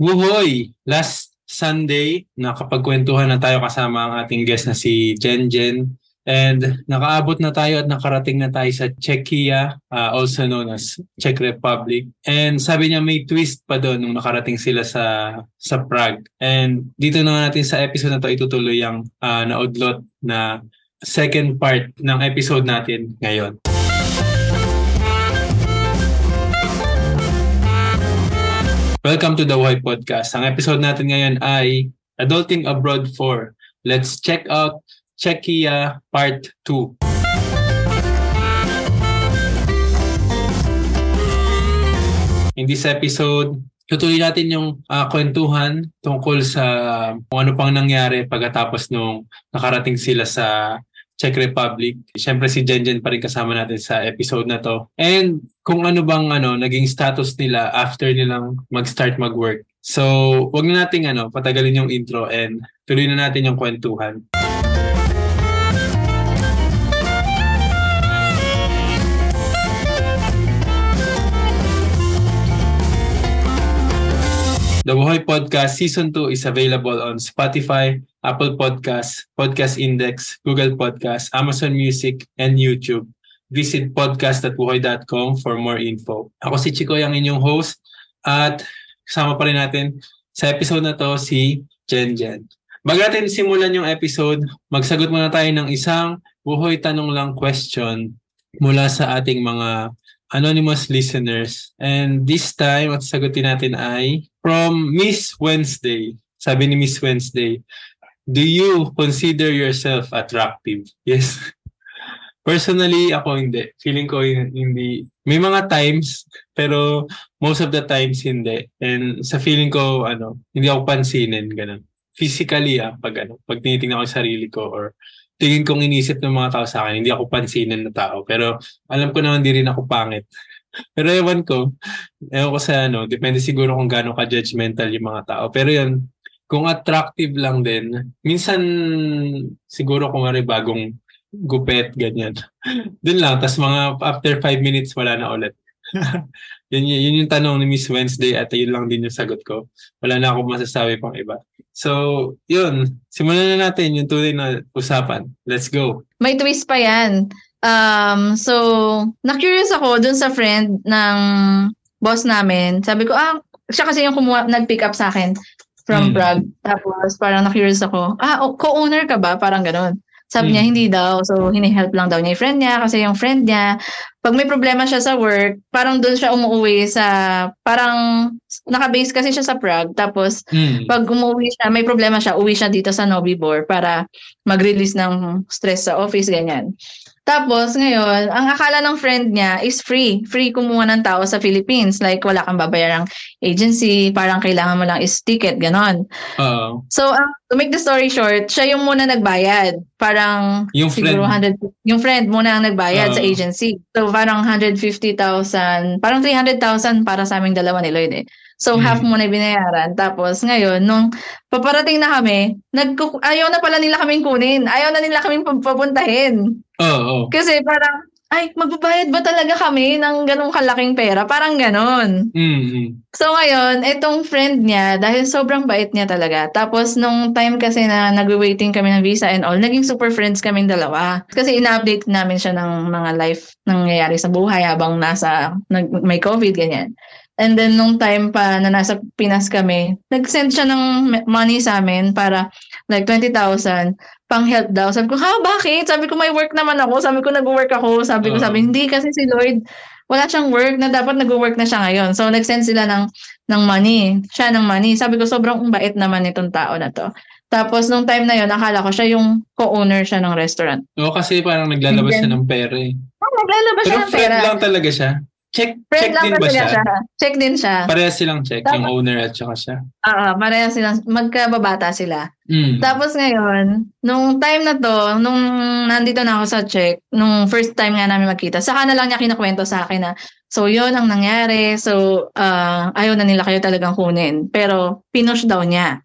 Wuhoy! Last Sunday, nakapagkwentuhan na tayo kasama ang ating guest na si Jen Jen. And nakaabot na tayo at nakarating na tayo sa Czechia, uh, also known as Czech Republic. And sabi niya may twist pa doon nung nakarating sila sa sa Prague. And dito na natin sa episode na to itutuloy ang uh, naudlot na second part ng episode natin ngayon. Welcome to the Why Podcast. Ang episode natin ngayon ay Adulting Abroad 4. Let's check out Czechia Part 2. In this episode, tutuloy natin yung uh, kwentuhan tungkol sa kung ano pang nangyari pagkatapos nung nakarating sila sa Czech Republic. Siyempre si Jenjen pa rin kasama natin sa episode na to. And kung ano bang ano naging status nila after nilang mag-start mag-work. So, wag na nating ano, patagalin yung intro and tuloy na natin yung kwentuhan. The Buhay Podcast Season 2 is available on Spotify, Apple Podcasts, Podcast Index, Google Podcasts, Amazon Music, and YouTube. Visit podcast.buhay.com for more info. Ako si Chico, yung inyong host, at kasama pa rin natin sa episode na to si Jen Jen. Bago natin simulan yung episode, magsagot muna tayo ng isang buhay tanong lang question mula sa ating mga anonymous listeners. And this time, at sagutin natin ay from Miss Wednesday. Sabi ni Miss Wednesday, Do you consider yourself attractive? Yes. Personally, ako hindi. Feeling ko hindi. May mga times, pero most of the times hindi. And sa feeling ko, ano, hindi ako pansinin, ganun. Physically, ah, pag, ano, pag tinitingnan ko sarili ko or tingin kong inisip ng mga tao sa akin, hindi ako pansinin na tao. Pero alam ko naman, hindi rin ako pangit. Pero ewan ko, ewan ko sa ano, depende siguro kung gaano ka-judgmental yung mga tao. Pero yun, kung attractive lang din, minsan siguro kung ano bagong gupet, ganyan. Doon lang, tas mga after 5 minutes, wala na ulit. yun, yun yung tanong ni Miss Wednesday at yun lang din yung sagot ko. Wala na akong masasabi pang iba. So, yun. Simulan na natin yung tuloy na usapan. Let's go. May twist pa yan. Um, so, na-curious ako dun sa friend ng boss namin. Sabi ko, ah, siya kasi yung kumuha, nag-pick up sa akin from hmm. Prague. Tapos parang na-curious ako, ah, co-owner ka ba? Parang ganun. Sabi hmm. niya, hindi daw. So, hini-help lang daw niya yung friend niya kasi yung friend niya, pag may problema siya sa work, parang doon siya umuwi sa, parang nakabase kasi siya sa Prague. Tapos, hmm. pag umuwi siya, may problema siya, uwi siya dito sa Nobibor para mag-release ng stress sa office, ganyan. Tapos ngayon, ang akala ng friend niya is free. Free kumuha ng tao sa Philippines. Like wala kang babayarang agency, parang kailangan mo lang is ticket, ganon. Uh-oh. So, uh, to make the story short, siya yung muna nagbayad. Parang yung siguro friend. 100, yung friend muna ang nagbayad Uh-oh. sa agency. So, parang 150,000, parang 300,000 para sa aming dalawa ni Lloyd eh. So, mm. half muna binayaran. Tapos, ngayon, nung paparating na kami, nagku- ayaw na pala nila kaming kunin. Ayaw na nila kaming papuntahin. Oo. Oh, oh. Kasi parang, ay, magbabayad ba talaga kami ng ganong kalaking pera? Parang ganon. Mm-hmm. So ngayon, itong friend niya, dahil sobrang bait niya talaga. Tapos nung time kasi na nag-waiting kami ng visa and all, naging super friends kaming dalawa. Kasi ina-update namin siya ng mga life nangyayari sa buhay habang nasa, nag, may COVID, ganyan. And then nung time pa na nasa Pinas kami, nag-send siya ng money sa amin para like 20,000 pang help daw. Sabi ko, ha, bakit? Sabi ko, may work naman ako. Sabi ko, nag-work ako. Sabi ko, uh sabi, hindi kasi si Lloyd, wala siyang work na dapat nag-work na siya ngayon. So, nag-send sila ng, ng money. Siya ng money. Sabi ko, sobrang bait naman itong tao na to. Tapos, nung time na yon nakala ko siya yung co-owner siya ng restaurant. Oo, kasi parang naglalabas then, siya ng pera eh. Oh, naglalabas Pero siya ng pera. Pero lang talaga siya. Check, Friend check din ba siya? siya? Check din siya. Parehas silang check, Tapos, yung owner at saka siya. Oo, uh, parehas silang, magkababata sila. Mm. Tapos ngayon, nung time na to, nung nandito na ako sa check, nung first time nga namin magkita, saka na lang niya kinakwento sa akin na, so yun ang nangyari, so uh, ayaw na nila kayo talagang kunin. Pero pinush daw niya.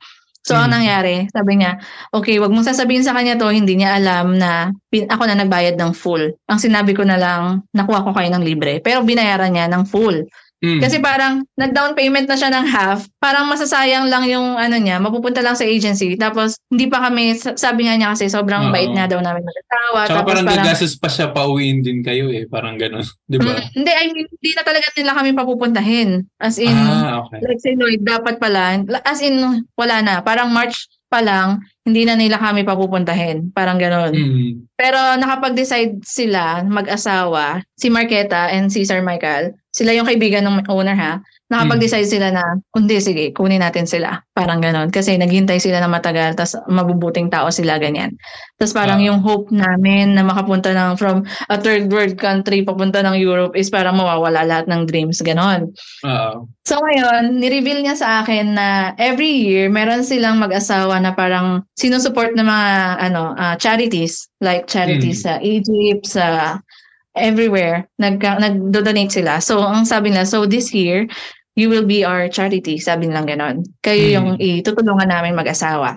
So, mm. ang nangyari, sabi niya, okay, wag mong sasabihin sa kanya to, hindi niya alam na pin- ako na nagbayad ng full. Ang sinabi ko na lang, nakuha ko kayo ng libre. Pero binayaran niya ng full. Mm. Kasi parang nag-down payment na siya ng half, parang masasayang lang yung ano niya, mapupunta lang sa agency. Tapos hindi pa kami, sa- sabi nga niya kasi Oo. sobrang bait nga daw namin mag-asawa. Tsaka Tapos parang parang, gagastos pa siya pauwiin din kayo eh. Parang ganun. Di ba? Mm, hindi, I mean, hindi na talaga nila kami papupuntahin. As in, ah, okay. like si Lloyd, dapat pala, as in, wala na. Parang March pa lang, hindi na nila kami papupuntahin. Parang ganon. Mm. Pero nakapag-decide sila, mag-asawa, si Marqueta and si Sir Michael, sila yung kaibigan ng owner ha, nakapag-decide sila na, kundi sige, kunin natin sila. Parang ganon. Kasi naghintay sila na matagal, tas mabubuting tao sila, ganyan. Tapos parang Ah. yung hope namin na makapunta ng from a third world country papunta ng Europe is parang mawawala lahat ng dreams, ganon. Oo. So ngayon, ni-reveal niya sa akin na every year meron silang mag-asawa na parang sinusupport ng mga ano ah, charities like charities sa Egypt, sa everywhere. Nag nagdo-donate sila. So ang sabi nila, so this year you will be our charity, sabi nilang ganon. Kayo Mm. yung itutulungan namin mag-asawa.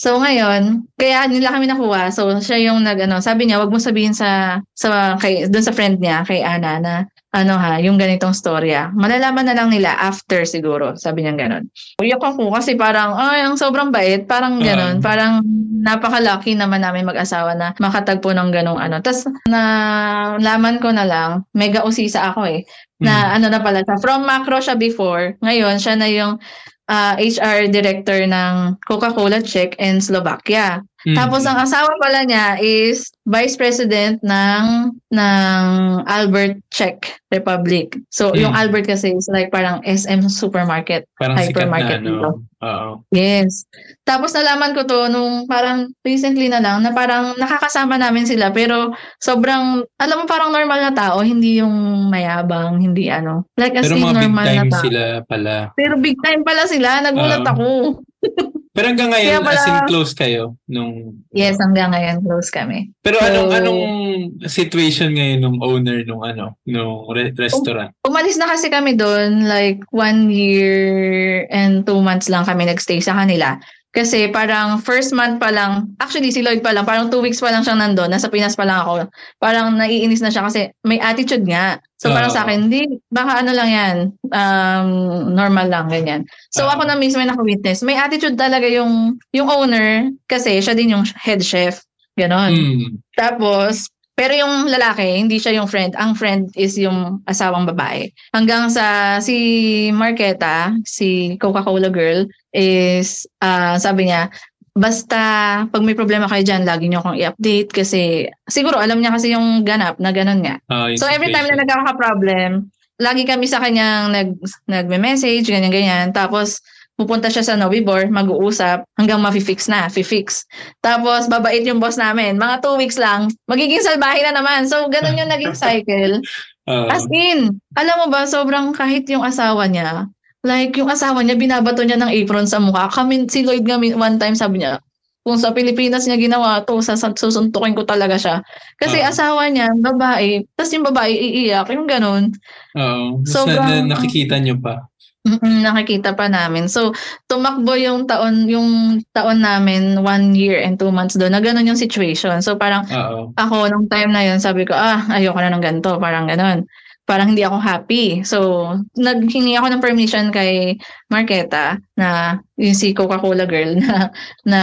So ngayon, kaya nila kami nakuha. So siya yung nag ano, sabi niya, wag mo sabihin sa sa kay doon sa friend niya, kay Ana na ano ha, yung ganitong storya. Malalaman na lang nila after siguro, sabi niya ganon. Uyak ako kasi parang, ay, ang sobrang bait, parang ganon. Ah. parang napaka-lucky naman namin mag-asawa na makatagpo ng ganong ano. Tapos, na laman ko na lang, mega usisa ako eh, na ano na pala siya. From macro siya before, ngayon siya na yung ah, HR director ng Coca-Cola Czech and Slovakia. Mm. Tapos ang asawa pala niya is vice president ng ng Albert Czech Republic. So Mm. yung Albert kasi is like parang SM supermarket. parang sikat na hypermarket ano. Oo. Yes. Tapos nalaman ko to nung parang recently na lang na parang nakakasama namin sila pero sobrang alam mo parang normal na tao, hindi yung mayabang, hindi ano. Like as Pero in mga big normal na time tao. sila pala. Pero big time pala sila, nagulat Ah. ako. Pero hanggang ngayon, pala- as in close kayo nung... Yes, hanggang ngayon close kami. Pero anong So- anong situation ngayon nung owner nung ano, nung re- restaurant? Umalis na kasi kami doon, like one year and two months lang kami nagstay sa kanila. Kasi parang first month pa lang, actually si Lloyd pa lang, parang two weeks pa lang siyang nandun, nasa Pinas pa lang ako. Parang naiinis na siya kasi may attitude nga. So parang Oo. sa akin, hindi, baka ano lang yan, um, normal lang, ganyan. So Oo. ako na mismo yung naka-witness. May attitude talaga yung, yung owner kasi siya din yung head chef. Ganon. Mm. Tapos, pero yung lalaki, hindi siya yung friend. Ang friend is yung asawang babae. Hanggang sa si Marqueta, si Coca-Cola girl, is ah, sabi niya, basta pag may problema kayo dyan, lagi niyo akong i-update kasi siguro alam niya kasi yung ganap na ganun nga. Yung So every time na nagkaka-problem, lagi kami sa kanyang nag, nagme-message, ganyan-ganyan. Tapos pupunta siya sa Novibor, mag-uusap, hanggang mafi-fix na, fi-fix. Tapos babait yung boss namin. Mga two weeks lang, magiging salbahe na naman. So ganun yung naging cycle. Oo. As in, alam mo ba, sobrang kahit yung asawa niya, like yung asawa niya, binabato niya ng apron sa mukha. Kami, si Lloyd nga min- one time sabi niya, kung sa Pilipinas niya ginawa to, susuntukin ko talaga siya. Kasi Ah. asawa niya, babae, tapos yung babae iiyak, yung ganun. Oo. Tapos Sobrang- na, na- nakikita nyo pa. Nakikita pa namin. So, tumakbo yung taon, yung taon namin, one year and two months doon, na ganun yung situation. So, parang Oo. ako, nung time na yun, sabi ko, ah, ayoko na ng ganito, parang ganun. Parang hindi ako happy. So, naghingi ako ng permission kay Marqueta na yung si Coca-Cola girl na, na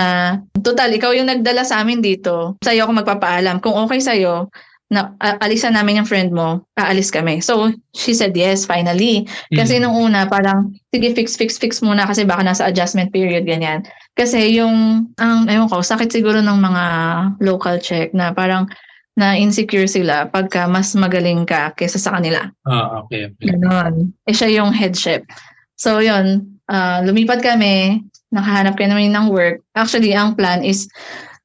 total, ikaw yung nagdala sa amin dito. Sa'yo ako magpapaalam. Kung okay sa'yo, na a- alisan namin yung friend mo, aalis kami. So, she said yes, finally. Kasi Mm. nung una, parang, sige, fix, fix, fix muna kasi baka nasa adjustment period, ganyan. Kasi yung, ang, ewan ko, sakit siguro ng mga local check na parang na-insecure sila pagka mas magaling ka kaysa sa kanila. Ah, okay. okay. Ganon. Eh, siya yung head chef. So, yun, ah, lumipat kami, nakahanap kami ng work. Actually, ang plan is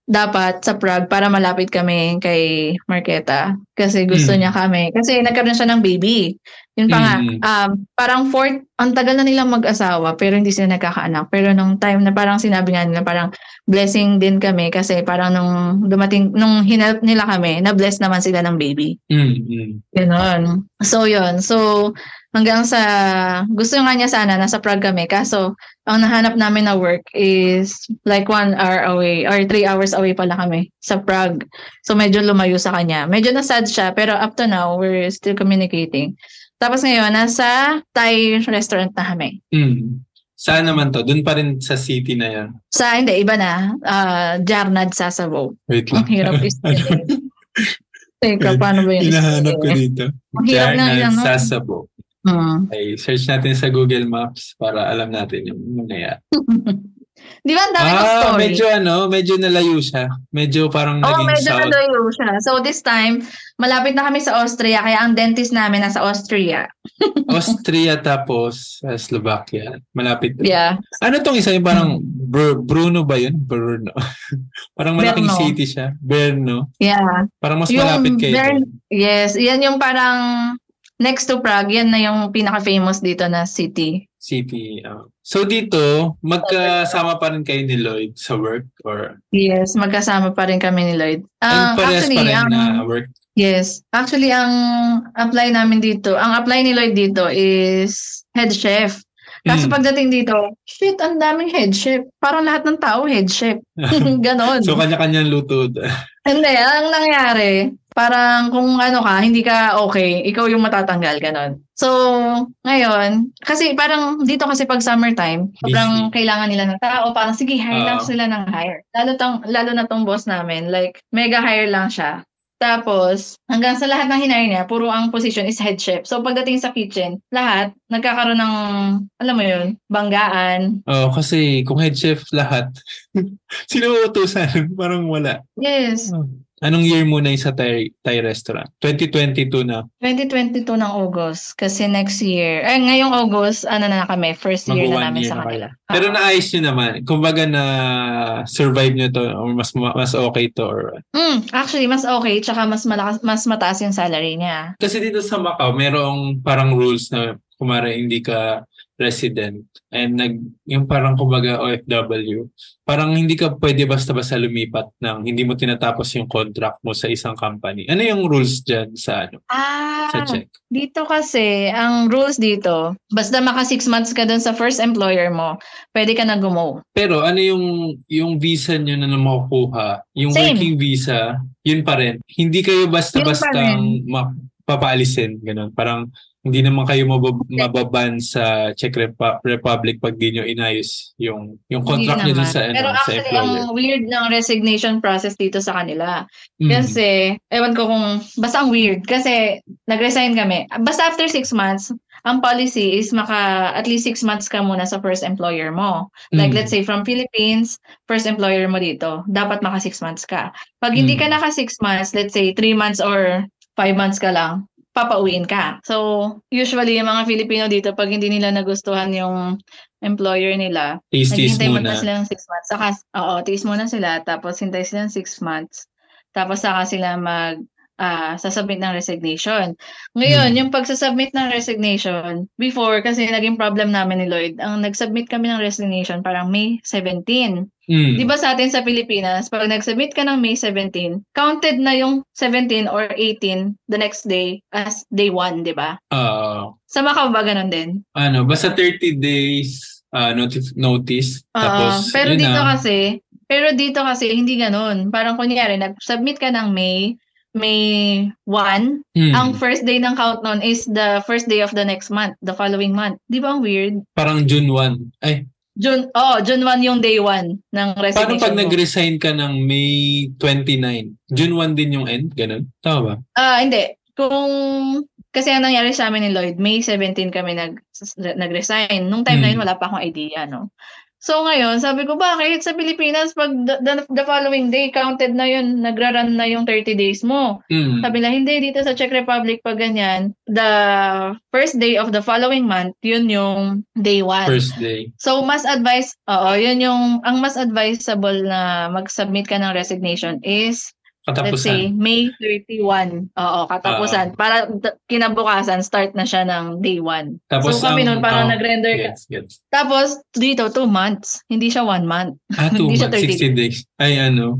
dapat sa Prague para malapit kami kay Marqueta kasi gusto Mm. niya kami. Kasi nagkaroon siya ng baby. Yun pa nga, Mm. um, parang fourth, ang tagal na nilang mag-asawa pero hindi sila nagkakaanak. Pero nung time na parang sinabi nga nila parang blessing din kami kasi parang nung dumating, nung hinelp nila kami, na-bless naman sila ng baby. Mm, mm. Ganon. So, yun. So, Hanggang sa, gusto nga niya sana, nasa Prague kami. Kaso, ang nahanap namin na work is like one hour away or three hours away pala kami sa Prague. So, medyo lumayo sa kanya. Medyo na-sad siya, pero up to now, we're still communicating. Tapos ngayon, nasa Thai restaurant na kami. Mm. Saan naman to? Doon pa rin sa city na yan. Sa, hindi, iba na. Uh, Jarnad Sasabo. Wait Ang lang. hirap is Teka, paano ba yun? Hinahanap ko dito. Ang hirap na Jarnad yan? Sasabo. Hmm. Okay, search natin sa Google Maps para alam natin yung nangyayari. Di ba ang dami ng Ah, story? medyo ano, medyo nalayo siya. Medyo parang Oo, naging medyo south. nalayo siya. So this time, malapit na kami sa Austria, kaya ang dentist namin nasa Austria. Austria tapos uh, Slovakia. Malapit. Yeah. Ano tong isa yung parang Br- Bruno ba yun? Bruno. parang malaking Brno. city siya. Berno. Yeah. Parang mas Yung malapit kayo. Bern-. Yes, yan yung parang next to Prague, yan na yung pinaka-famous dito na city. City. ah. so dito, magkasama pa rin kayo ni Lloyd sa work or Yes, magkasama pa rin kami ni Lloyd. and Ah, parehas actually, pa rin ang, na work? yes. Actually, ang apply namin dito, ang apply ni Lloyd dito is head chef. Kaso Mm. pagdating dito, shit, ang daming head chef. Parang lahat ng tao head chef. Ganon. so kanya-kanyang luto. Hindi, ang nangyari, parang kung ano ka, hindi ka okay, ikaw yung matatanggal, ganon. So, ngayon, kasi parang dito kasi pag summertime, sobrang Busy. kailangan nila ng tao, parang sige, hire lang Oo. sila ng hire. Lalo, tong, lalo na tong boss namin, like, mega hire lang siya. Tapos, hanggang sa lahat ng hinire niya, puro ang position is head chef. So, pagdating sa kitchen, lahat, nagkakaroon ng, alam mo yun, banggaan. Oh, kasi kung head chef lahat, sino uutusan? Parang wala. Yes, Anong year muna yung sa Thai, Thai restaurant? 2022 na. 2022 ng August. Kasi next year, eh ngayong August, ano na kami, first year Mag-one na namin year sa na kanila. Pero Oo. naayos nyo naman. Kumbaga na survive nyo to or mas mas okay to or Mm, actually, mas okay, tsaka mas, malakas, mas mataas yung salary niya. Kasi dito sa Macau, merong parang rules na kumare hindi ka resident and nag yung parang kumbaga OFW. Parang hindi ka pwede basta-basta lumipat ng hindi mo tinatapos yung contract mo sa isang company. Ano yung rules diyan sa ano? Ah, Sa check? dito kasi, ang rules dito, basta maka six months ka dun sa first employer mo, pwede ka na gumo. Pero ano yung yung visa nyo na makukuha? Yung Same. working visa, yun pa rin. Hindi kayo basta-basta Yun ma- papaalisin. Ganun. Parang hindi naman kayo mabab- mababan sa Czech Repa- Republic pag di nyo inayos yung yung contract nyo sa, ano, Pero sa actually, employer. ang weird ng resignation process dito sa kanila. Mm. Kasi, ewan ko kung, basta ang weird. Kasi, nag-resign kami. Basta after six months, ang policy is maka at least six months ka muna sa first employer mo. Like, Mm. let's say, from Philippines, first employer mo dito, dapat maka six months ka. Pag hindi Mm. ka naka six months, let's say, three months or five months ka lang, papauwiin ka. So, usually, yung mga Filipino dito, pag hindi nila nagustuhan yung employer nila, Taste-taste Naghihintay muna sila ng six months. Saka, oo, tiis muna sila. Tapos, hintay sila ng six months. Tapos, saka sila mag, ah, sasubmit ng resignation. Ngayon, Hmm. yung pagsasubmit ng resignation, before, kasi naging problem namin ni Lloyd, ang nag-submit kami ng resignation parang May 17. Mm. Di ba sa atin sa Pilipinas, pag nag-submit ka ng May 17, counted na yung 17 or 18 the next day as day 1, di ba? Ah, Sa Macau ba ganun din? ano, basta 30 days ah, notif- notice. Oo, tapos, pero dito na. kasi, pero dito kasi hindi ganun. Parang kunyari, nag-submit ka ng May, May 1, Mm. ang first day ng count nun is the first day of the next month, the following month. Di ba ang weird? Parang June 1. Ay, June, oh, June 1 yung day 1 ng paano resignation pag mo. nag-resign ka ng May 29? June 1 din yung end? Ganun? Tama ba? Ah, hindi. Kung kasi ang nangyari sa amin ni Lloyd, May 17 kami nag nag-resign. Nung time na Mm. yun wala pa akong idea, no. So ngayon, sabi ko, bakit sa Pilipinas pag the, the, the following day counted na yun, nagra-run na yung 30 days mo. Mm. Sabi nila, hindi, dito sa Czech Republic pag ganyan, the first day of the following month, yun yung day 1. First day. So, mas advice, oo, yun yung, ang mas advisable na mag-submit ka ng resignation is, let's say, Katapusan. May 31. Oo, katapusan. para d- kinabukasan, start na siya ng day 1. Tapos so, kami ang- nun, parang oh, nag-render ka. Gets, gets. Tapos, dito, 2 months. Hindi siya 1 month. Ah, two Hindi siya months, 30 60 days. Ay, ano.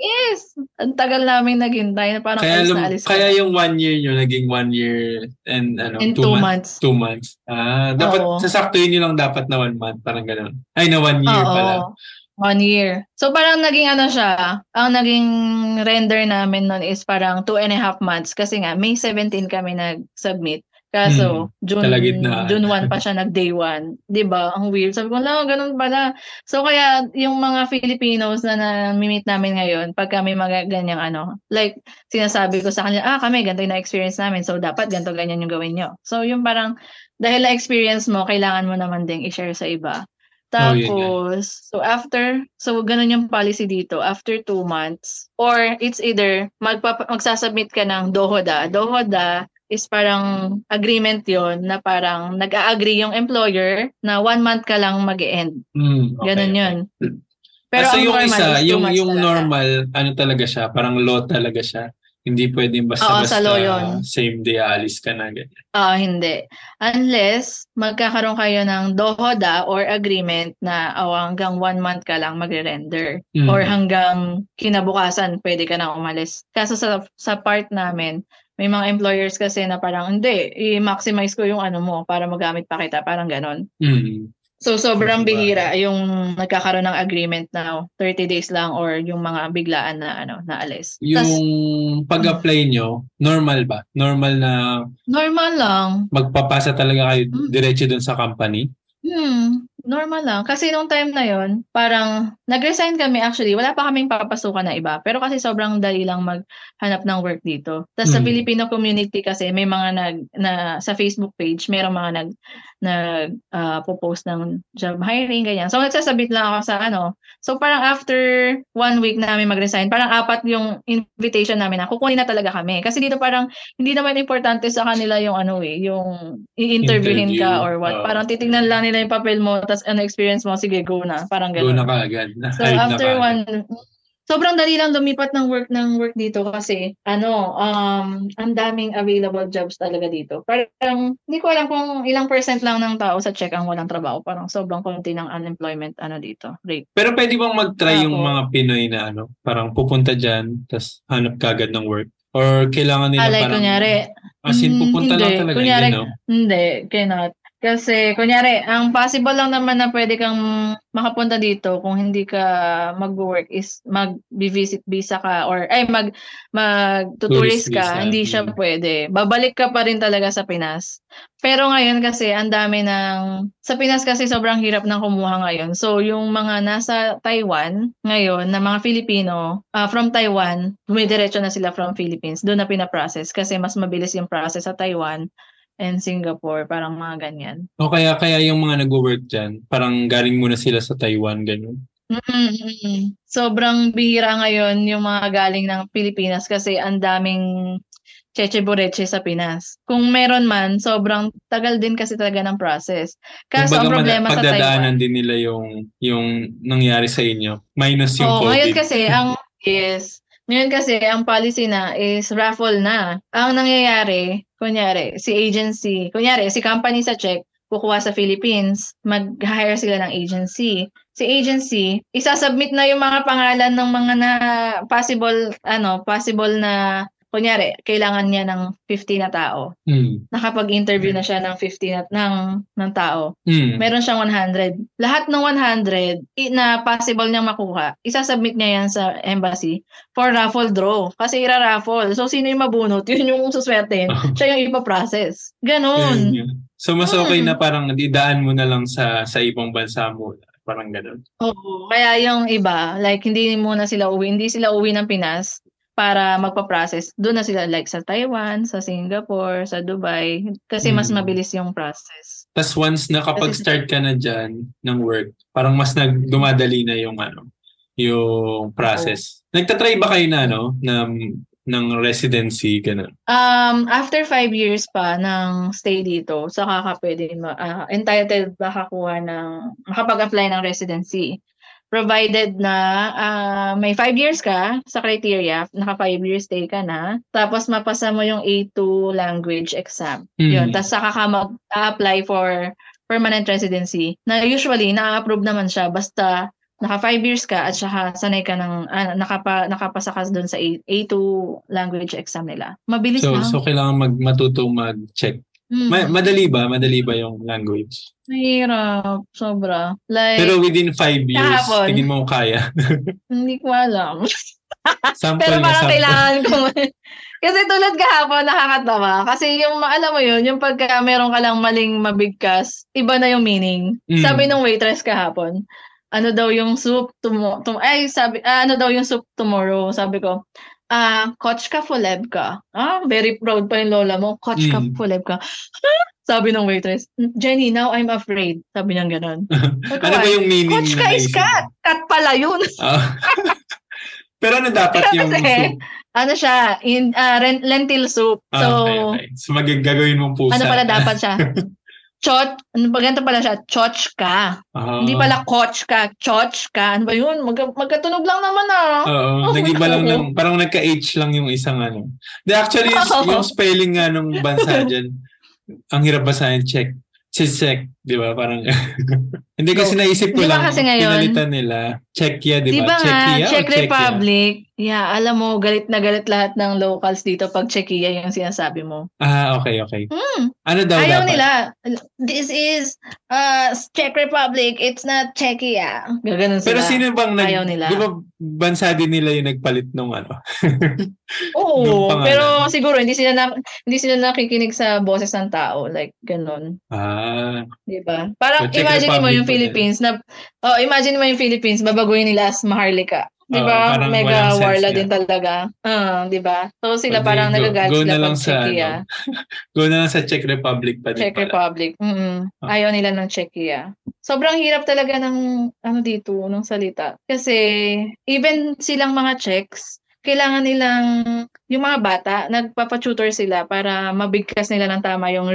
Yes! Ang tagal namin naghintay na parang Kaya, alis lum- na alis kaya yung one year nyo, naging one year and ano, In two, two months. months. Two months. Ah, dapat Oo. sasaktuin nyo lang dapat na one month, parang ganun. Ay, na one year Oo. pala. One year. So parang naging ano siya, ang naging render namin nun is parang two and a half months kasi nga May 17 kami nag-submit. Kaso June, kalagitnaan. June 1 pa siya nag-day 1. 'Di ba? Ang weird. Sabi ko, "La, ganun pala." So kaya yung mga Filipinos na na-meet namin ngayon, pag kami mga ganyang ano, like sinasabi ko sa kanila, "Ah, kami ganito yung na-experience namin. So dapat ganito ganyan yung gawin nyo." So yung parang dahil na-experience mo, kailangan mo naman ding i-share sa iba. Oh, Tapos, so after, so ganun yung policy dito, after two months, or it's either magpapa, magsasubmit ka ng DOHODA. DOHODA is parang agreement yon na parang nag-a-agree yung employer na one month ka lang mag end Mm, okay. Ganun yun. Pero ang yung normal isa, yung, yung talaga. normal, ano talaga siya, parang law talaga siya. Hindi pwedeng basta-basta Oo, yun. same day aalis ka na. Ganyan. Ah, hindi. Unless magkakaroon kayo ng DOHODA or agreement na oh, hanggang one month ka lang magre-render. Mm. or hanggang kinabukasan pwede ka na umalis. Kaso sa sa part namin, may mga employers kasi na parang hindi, i-maximize ko yung ano mo para magamit pa kita, parang ganon. Mm. So sobrang bihira yung nagkakaroon ng agreement na 30 days lang or yung mga biglaan na ano na alis. Yung Tas, pag-apply nyo, normal ba? Normal na normal lang. magpapasa talaga kayo Mm. diretso dun sa company? Hmm, normal lang. Kasi nung time na yon, parang nag-resign kami actually. Wala pa kaming papasukan na iba. Pero kasi sobrang dali lang maghanap ng work dito. Tapos sa Mm. Filipino community kasi may mga nag na sa Facebook page, merong mga nag nag ah, post ng job hiring ganyan. So nagsasabit lang ako sa ano. So parang after one week namin mag-resign, parang apat yung invitation namin na kukunin na talaga kami. Kasi dito parang hindi naman importante sa kanila yung ano eh, yung i-interviewin Interview, ka or what. oo. Parang titignan lang nila yung papel mo, tas ano experience mo, sige go na. Parang Go gano'n. na kaagad. Na, So hired na after kaagad. one, sobrang dali lang lumipat ng work ng work dito kasi ano, um, ang daming available jobs talaga dito. Parang hindi ko alam kung ilang percent lang ng tao sa check ang walang trabaho. Parang sobrang konti ng unemployment ano dito rate. Pero pwede bang mag-try yung mga Pinoy na ano, parang pupunta dyan, tapos hanap kagad ng work? Or kailangan nila Alay, parang, kunyari, as in, Mm, pupunta lang hindi. talaga, Kunyari, hindi, no? Hindi, cannot. Kasi, kunyari, ang possible lang naman na pwede kang makapunta dito kung hindi ka mag-work is mag-visit visa ka or, ay, mag, mag-tourist Tourist visa, ka. Hindi siya mm. pwede. Babalik ka pa rin talaga sa Pinas. Pero ngayon kasi, ang dami ng, sa Pinas kasi sobrang hirap ng kumuha ngayon. So, yung mga nasa Taiwan ngayon, na mga Filipino, ah, from Taiwan, dumidiretso na sila from Philippines. Doon na pinaprocess kasi mas mabilis yung process sa Taiwan and Singapore, parang mga ganyan. O kaya, kaya yung mga nag-work dyan, parang galing muna sila sa Taiwan, ganun. Mm-mm. Sobrang bihira ngayon yung mga galing ng Pilipinas kasi ang daming cheche boreche sa Pinas. Kung meron man, sobrang tagal din kasi talaga ng process. Kaso ang problema sa Taiwan. pagdadaanan din nila yung, yung nangyari sa inyo. Minus yung Oo, COVID. ngayon kasi ang yes. Ngayon kasi ang policy na is raffle na. Ang nangyayari, kunyari, si agency, kunyari, si company sa Czech, kukuha sa Philippines, mag-hire sila ng agency. Si agency, isasubmit na yung mga pangalan ng mga na possible, ano, possible na, kunyari, kailangan niya ng 50 na tao. Mm. Nakapag-interview na siya ng 50 na, ng, ng tao Mm. meron siyang 100. Lahat ng 100 i- na possible niyang makuha, isasubmit niya yan sa embassy for raffle draw. Kasi ira-raffle. So, sino yung mabunot? Yun yung suswertein. Siya yung ipaprocess. Ganon. yun. So, mas okay Mm. na parang didaan mo na lang sa sa ibang bansa mo. Parang ganun. Oo. Kaya yung iba, like, hindi muna sila uwi. Hindi sila uwi ng Pinas para magpa-process. Doon na sila like sa Taiwan, sa Singapore, sa Dubai. Kasi mas Mm. mabilis yung process. Tapos once nakapag-start ka na dyan ng work, parang mas nagdumadali na yung ano, yung process. Nagtatry ba kayo na ano, ng, ng residency, ganun? Um, after five years pa ng stay dito, saka ka pwede ma- ah, entitled makakuha ng, makapag-apply ng residency. Provided na ah, may five years ka sa criteria, naka five years stay ka na, tapos mapasa mo yung A2 language exam. Mm. Yun, tapos saka ka mag-apply for permanent residency na usually na-approve naman siya basta naka five years ka at saka sanay ka ng, ah, nakapa, nakapasa ka doon sa A, A2 language exam nila. Mabilis So, lang. so kailangan mag, matutong mag-check. Mm. Ma- madali ba? Madali ba yung language? Mahirap. Sobra. Like, Pero within five years, kahapon. tingin mo kaya. hindi ko alam. sample Pero parang sample. kailangan ko. Kasi tulad kahapon, nakakatawa. Kasi yung, alam mo yun, yung pagka meron ka lang maling mabigkas, iba na yung meaning. Mm. Sabi nung waitress kahapon, ano daw yung soup tomorrow, tum- ay, sabi, ah, ano daw yung soup tomorrow? Sabi ko, ah, coach ka fuleb ka. Ah, very proud pa yung lola mo. Coach ka Mm. fuleb ka. sabi ng waitress, Jenny, now I'm afraid. Sabi niya ganun. ano ba yung meaning Coach na ka is cat. Cat pala yun. Ah. Pero ano dapat yung Kasi, soup? ano siya, in, ah, ren- lentil soup. Ah, So, okay, okay. So magagawin mong pusa. ano pala dapat siya? Chot, ano ba ganito pala siya? Choch ka. Ah. Hindi pala coach ka, choch ka. Ano ba yun? Mag, magkatunog lang naman ah. Oo, Oh, nag-iba lang ng, parang nagka-H lang yung isang ano. De, actually, yung, Oo. yung spelling nga nung bansa dyan, ang hirap basahin, check. Check, di ba? Parang, hindi kasi naisip ko Di ba lang, kasi ngayon- pinalitan nila, Czechia, di ba? ba nga, Czechia o Czech Czechia? Republic, yeah, alam mo, galit na galit lahat ng locals dito pag Czechia yung sinasabi mo. Ah, okay, okay. Hmm, Ano daw ayaw dapat? nila. This is uh, Czech Republic, it's not Czechia. Gaganon sila. Pero sino bang nag... Ayaw nila. Di ba bansa din nila yung nagpalit nung ano? Oo, pero siguro hindi sila na, hindi sila nakikinig sa boses ng tao, like ganun. ah, 'Di ba? Parang So, imagine mo yung. Philippines na oh, imagine mo yung Philippines babaguhin nila as Maharlika. 'Di ba? Mega warla din talaga. Ah, 'di ba? So sila Pwede parang nagagalit sila na lang sa, Czechia. ano, go na lang sa Czech Republic pa din Czech pala. Republic. Mm. Ah. Ayaw nila ng Czechia. Sobrang hirap talaga ng ano dito, ng salita. Kasi even silang mga Czechs, kailangan nilang yung mga bata, nagpapatutor sila para mabigkas nila ng tama yung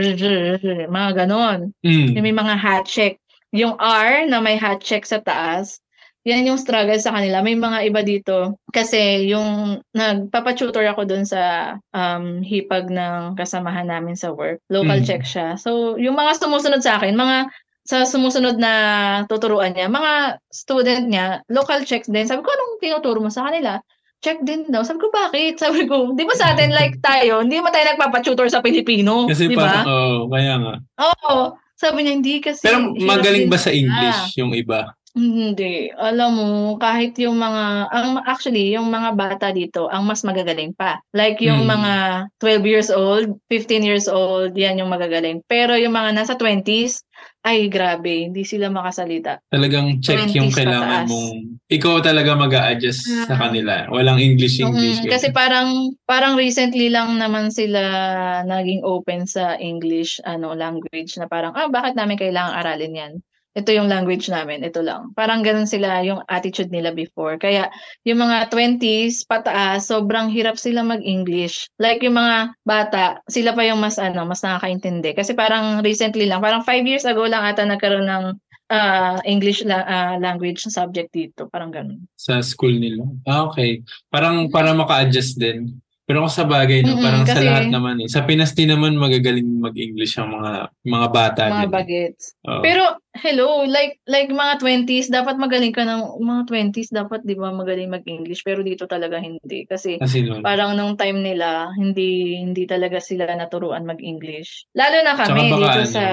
mga ganon. Mm. Yung may mga hat check. Yung R na may hat check sa taas, yan yung struggle sa kanila. May mga iba dito. Kasi yung nagpapatutor ako dun sa um, hipag ng kasamahan namin sa work. Local Mm. check siya. So, yung mga sumusunod sa akin, mga sa sumusunod na tuturuan niya, mga student niya, local checks din. Sabi ko, anong tinuturo mo sa kanila? Check din daw. Sabi ko, bakit? Sabi ko, di ba sa atin like tayo, hindi mo tayo nagpapatutor sa Pilipino? Kasi di ba? parang, oo, kaya nga. Oo. Sabi niya, hindi kasi. Pero magaling ba sa sila." English yung iba? Hindi. Alam mo, kahit yung mga, ang actually, yung mga bata dito, ang mas magagaling pa. Like yung Hmm. mga 12 years old, 15 years old, yan yung magagaling. Pero yung mga nasa 20s, ay grabe, hindi sila makasalita. Talagang check 20s yung kailangan pataas. mong... Ikaw talaga mag adjust sa Ah. kanila. Walang English-English. Mm, kasi parang parang recently lang naman sila naging open sa English ano language na parang ah bakit namin kailangang aralin 'yan? Ito yung language namin, ito lang. Parang ganun sila yung attitude nila before. Kaya yung mga 20s pataas, sobrang hirap sila mag-English. Like yung mga bata, sila pa yung mas ano, mas nakakaintindi kasi parang recently lang, parang 5 years ago lang ata nagkaroon ng ah, English la- ah, language subject dito, parang ganun. sa school nila. Ah, okay. Parang para maka-adjust din. Pero kung sa bagay, no, Mm-mm, parang sa kasi- lahat naman eh. Sa Pinas din naman magagaling mag-English ang mga mga bata Mga din. bagets. Oo. Pero hello, like like mga 20s dapat magaling ka ng mga 20s dapat 'di ba magaling mag-English pero dito talaga hindi kasi nun. parang nung time nila hindi hindi talaga sila naturuan mag-English. Lalo na kami baka dito ano, sa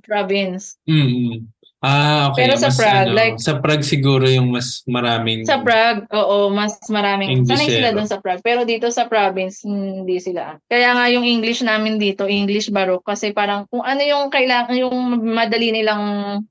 province. Mm-mm. Ah, okay. Pero sa Mas, Prague, ano, like- sa Prague siguro yung mas maraming Sa Prague, oo, mas maraming sanay Englishero. sila doon sa Prague. Pero dito sa province, hindi sila. Kaya nga yung English namin dito, English Baroque kasi parang kung ano yung kailangan yung madali nilang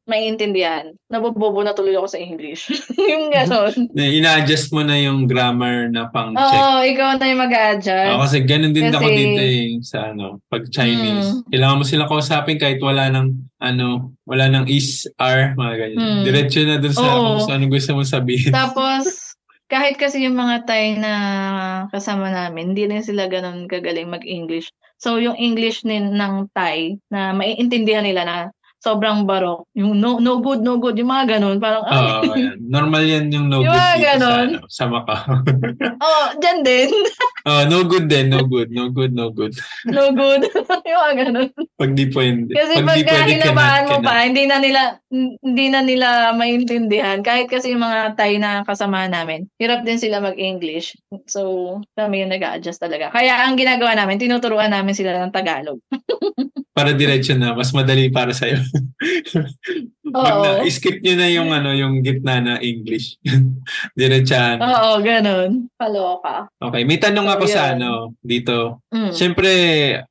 maiintindihan, nabobobo na tuloy ako sa English. yung gano'n. ina-adjust mo na yung grammar na pang Oo, ikaw na yung mag-adjust. Ah, kasi ganun din ako Kasi- dito eh, sa ano, pag Chinese. Mm. Kailangan mo silang kausapin kahit wala ng ano, wala ng is, R, mga ganyan. Mm. Diretso na dun sa Oo. kung anong gusto mong sabihin. Tapos, kahit kasi yung mga Thai na kasama namin, hindi rin sila ganun kagaling mag-English. So, yung English nin, ng Thai na maiintindihan nila na sobrang barok. Yung no, no good, no good. Yung mga ganun. Parang, ah, yan. Normal yan yung no Yung good dito sa, ganon. ano, sa Macau. oh, dyan din. oh, no good din, no good, no good, no good. no good. yung mga ganun. Pag di pwede. Kasi pag pag di pwede, hinabahan mo pa, hindi na nila hindi na nila maintindihan. Kahit kasi yung mga Thai na kasama namin, hirap din sila mag-English. So, kami yung nag-a-adjust talaga. Kaya ang ginagawa namin, tinuturuan namin sila ng Tagalog. Para diretso na, mas madali para sa'yo. Pag na, Oo. skip nyo na yung ano, yung gitna na English. Diretsahan. Oo, ganun. Paloka. Okay, may tanong So, ako sa yun. ano, dito. Mm. Siyempre,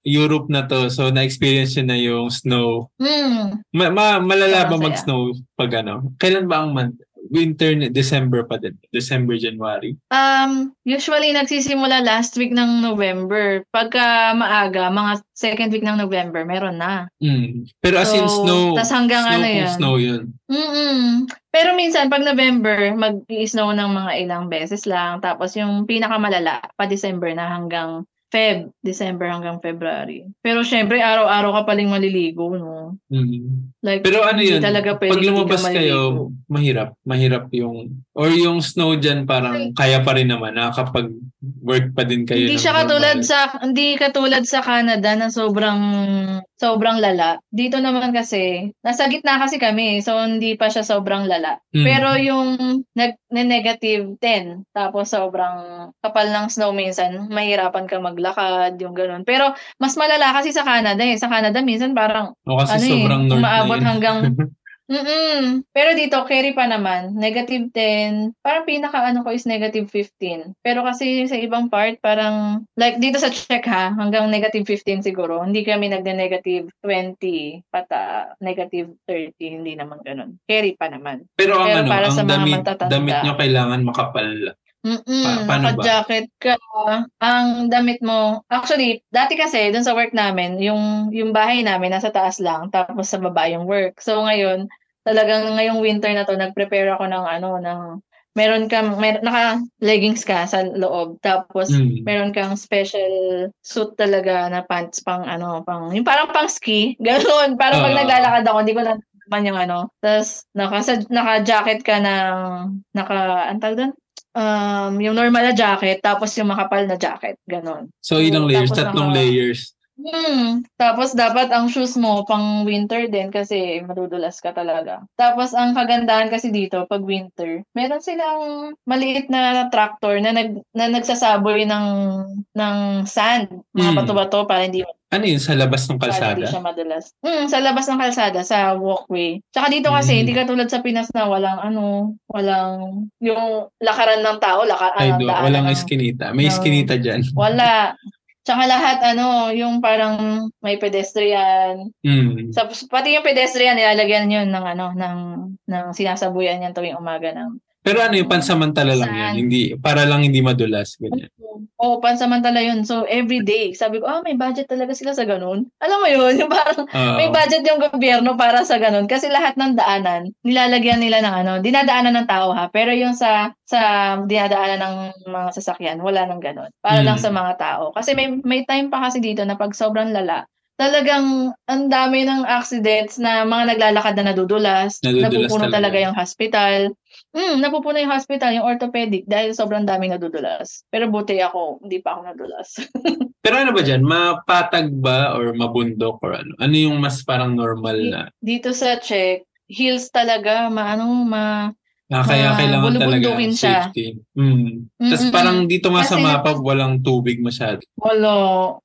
Europe na to, so na-experience nyo na yung snow. Mm. Ma, ma malala ba mag-snow pag ano? Kailan ba ang month? Winter, December pa din. December, January. Um, usually nagsisimula last week ng November. Pagka maaga, mga second week ng November, meron na. Mm. Pero as in So, snow, tas hanggang snow ano yan? snow yun. Mm-mm. Pero minsan, pag November, mag-snow ng mga ilang beses lang. Tapos yung pinakamalala, pa December na hanggang Feb. December hanggang February. Pero syempre, araw-araw ka paling maliligo, no? Mm. Like, Pero ano yun, talaga pwede pag ka lumabas maliligo. kayo, mahirap. Mahirap yung, or yung snow dyan parang kaya pa rin naman, nakakapag-work pa din kayo. Hindi siya katulad normal. sa hindi katulad sa Canada na sobrang sobrang lala. Dito naman kasi nasa gitna kasi kami, so hindi pa siya sobrang lala. Mm. Pero yung nag negative 10, tapos sobrang kapal ng snow minsan, mahirapan ka maglakad, yung ganun. Pero mas malala kasi sa Canada eh. Sa Canada minsan parang O kasi ano sobrang eh, north umaabot na yun. hanggang Mm-mm. Pero dito, carry pa naman. Negative 10. Parang pinaka ano ko is negative 15. Pero kasi sa ibang part, parang, like dito sa check ha, hanggang negative 15 siguro. Hindi kami nagde-negative 20, pata negative 30. Hindi naman ganun. Carry pa naman. Pero ang Pero ano, para ang sa mga damit, matatanda. damit nyo kailangan makapal. Mm-mm, Pa- paano ba? naka-jacket ka. Ang damit mo, actually, dati kasi, dun sa work namin, yung, yung bahay namin nasa taas lang, tapos sa baba yung work. So ngayon, talagang ngayong winter na to, nag-prepare ako ng ano, ng, meron kang, mer- naka-leggings ka sa loob, tapos Mm. meron kang special suit talaga na pants pang ano, pang, yung parang pang ski, gano'n. Parang pag Ah. naglalakad ako, hindi ko na naman yung ano. Tapos, naka, sa- naka-jacket ka ng, naka, ang tawag doon? Um, yung normal na jacket, tapos yung makapal na jacket, gano'n. So, ilang layers? Tapos Tatlong naka- layers. Hmm. Tapos dapat ang shoes mo pang winter din kasi madudulas ka talaga. Tapos ang kagandahan kasi dito pag winter, meron silang maliit na tractor na nag na nagsasaboy ng ng sand, mga Hmm. bato-bato para hindi Ano yun? Sa labas ng kalsada? hindi siya madulas. Hmm, sa labas ng kalsada, sa walkway. Tsaka dito kasi Hmm. hindi katulad sa Pinas na walang ano, walang yung lakaran ng tao, laka, Ay, ano, do, daanan walang ng- iskinita. May ng- iskinita dyan. Wala. Tsaka lahat ano, yung parang may pedestrian, Mm. sa, pati yung pedestrian, nilalagyan yun ng ano, ng, ng sinasabuyan yan tuwing umaga ng Pero ano yung pansamantala lang yan? Hindi, para lang hindi madulas. Ganyan. Oo, pansamantala yun. So, every day, sabi ko, ah, may budget talaga sila sa ganun. Alam mo yun, yung parang Oo. may budget yung gobyerno para sa ganun. Kasi lahat ng daanan, nilalagyan nila ng ano, dinadaanan ng tao ha. Pero yung sa, sa dinadaanan ng mga sasakyan, wala nang ganun. Para Mm. lang sa mga tao. Kasi may, may time pa kasi dito na pag sobrang lala, talagang ang dami ng accidents na mga naglalakad na nadudulas, Nadudulas napupuno talaga. talaga yung hospital. Mm, napupuno yung hospital, yung orthopedic, dahil sobrang daming nadudulas. Pero buti ako, hindi pa ako nadulas. Pero ano ba dyan? Mapatag ba or mabundok or ano? Ano yung mas parang normal na? Dito sa Czech, hills talaga, maano, ma... Ah, kaya Ma- kailangan talaga siya. safety. Mm. Tapos Mm-mm. parang dito nga sa Kasi- mapa, walang tubig masyado. Wala,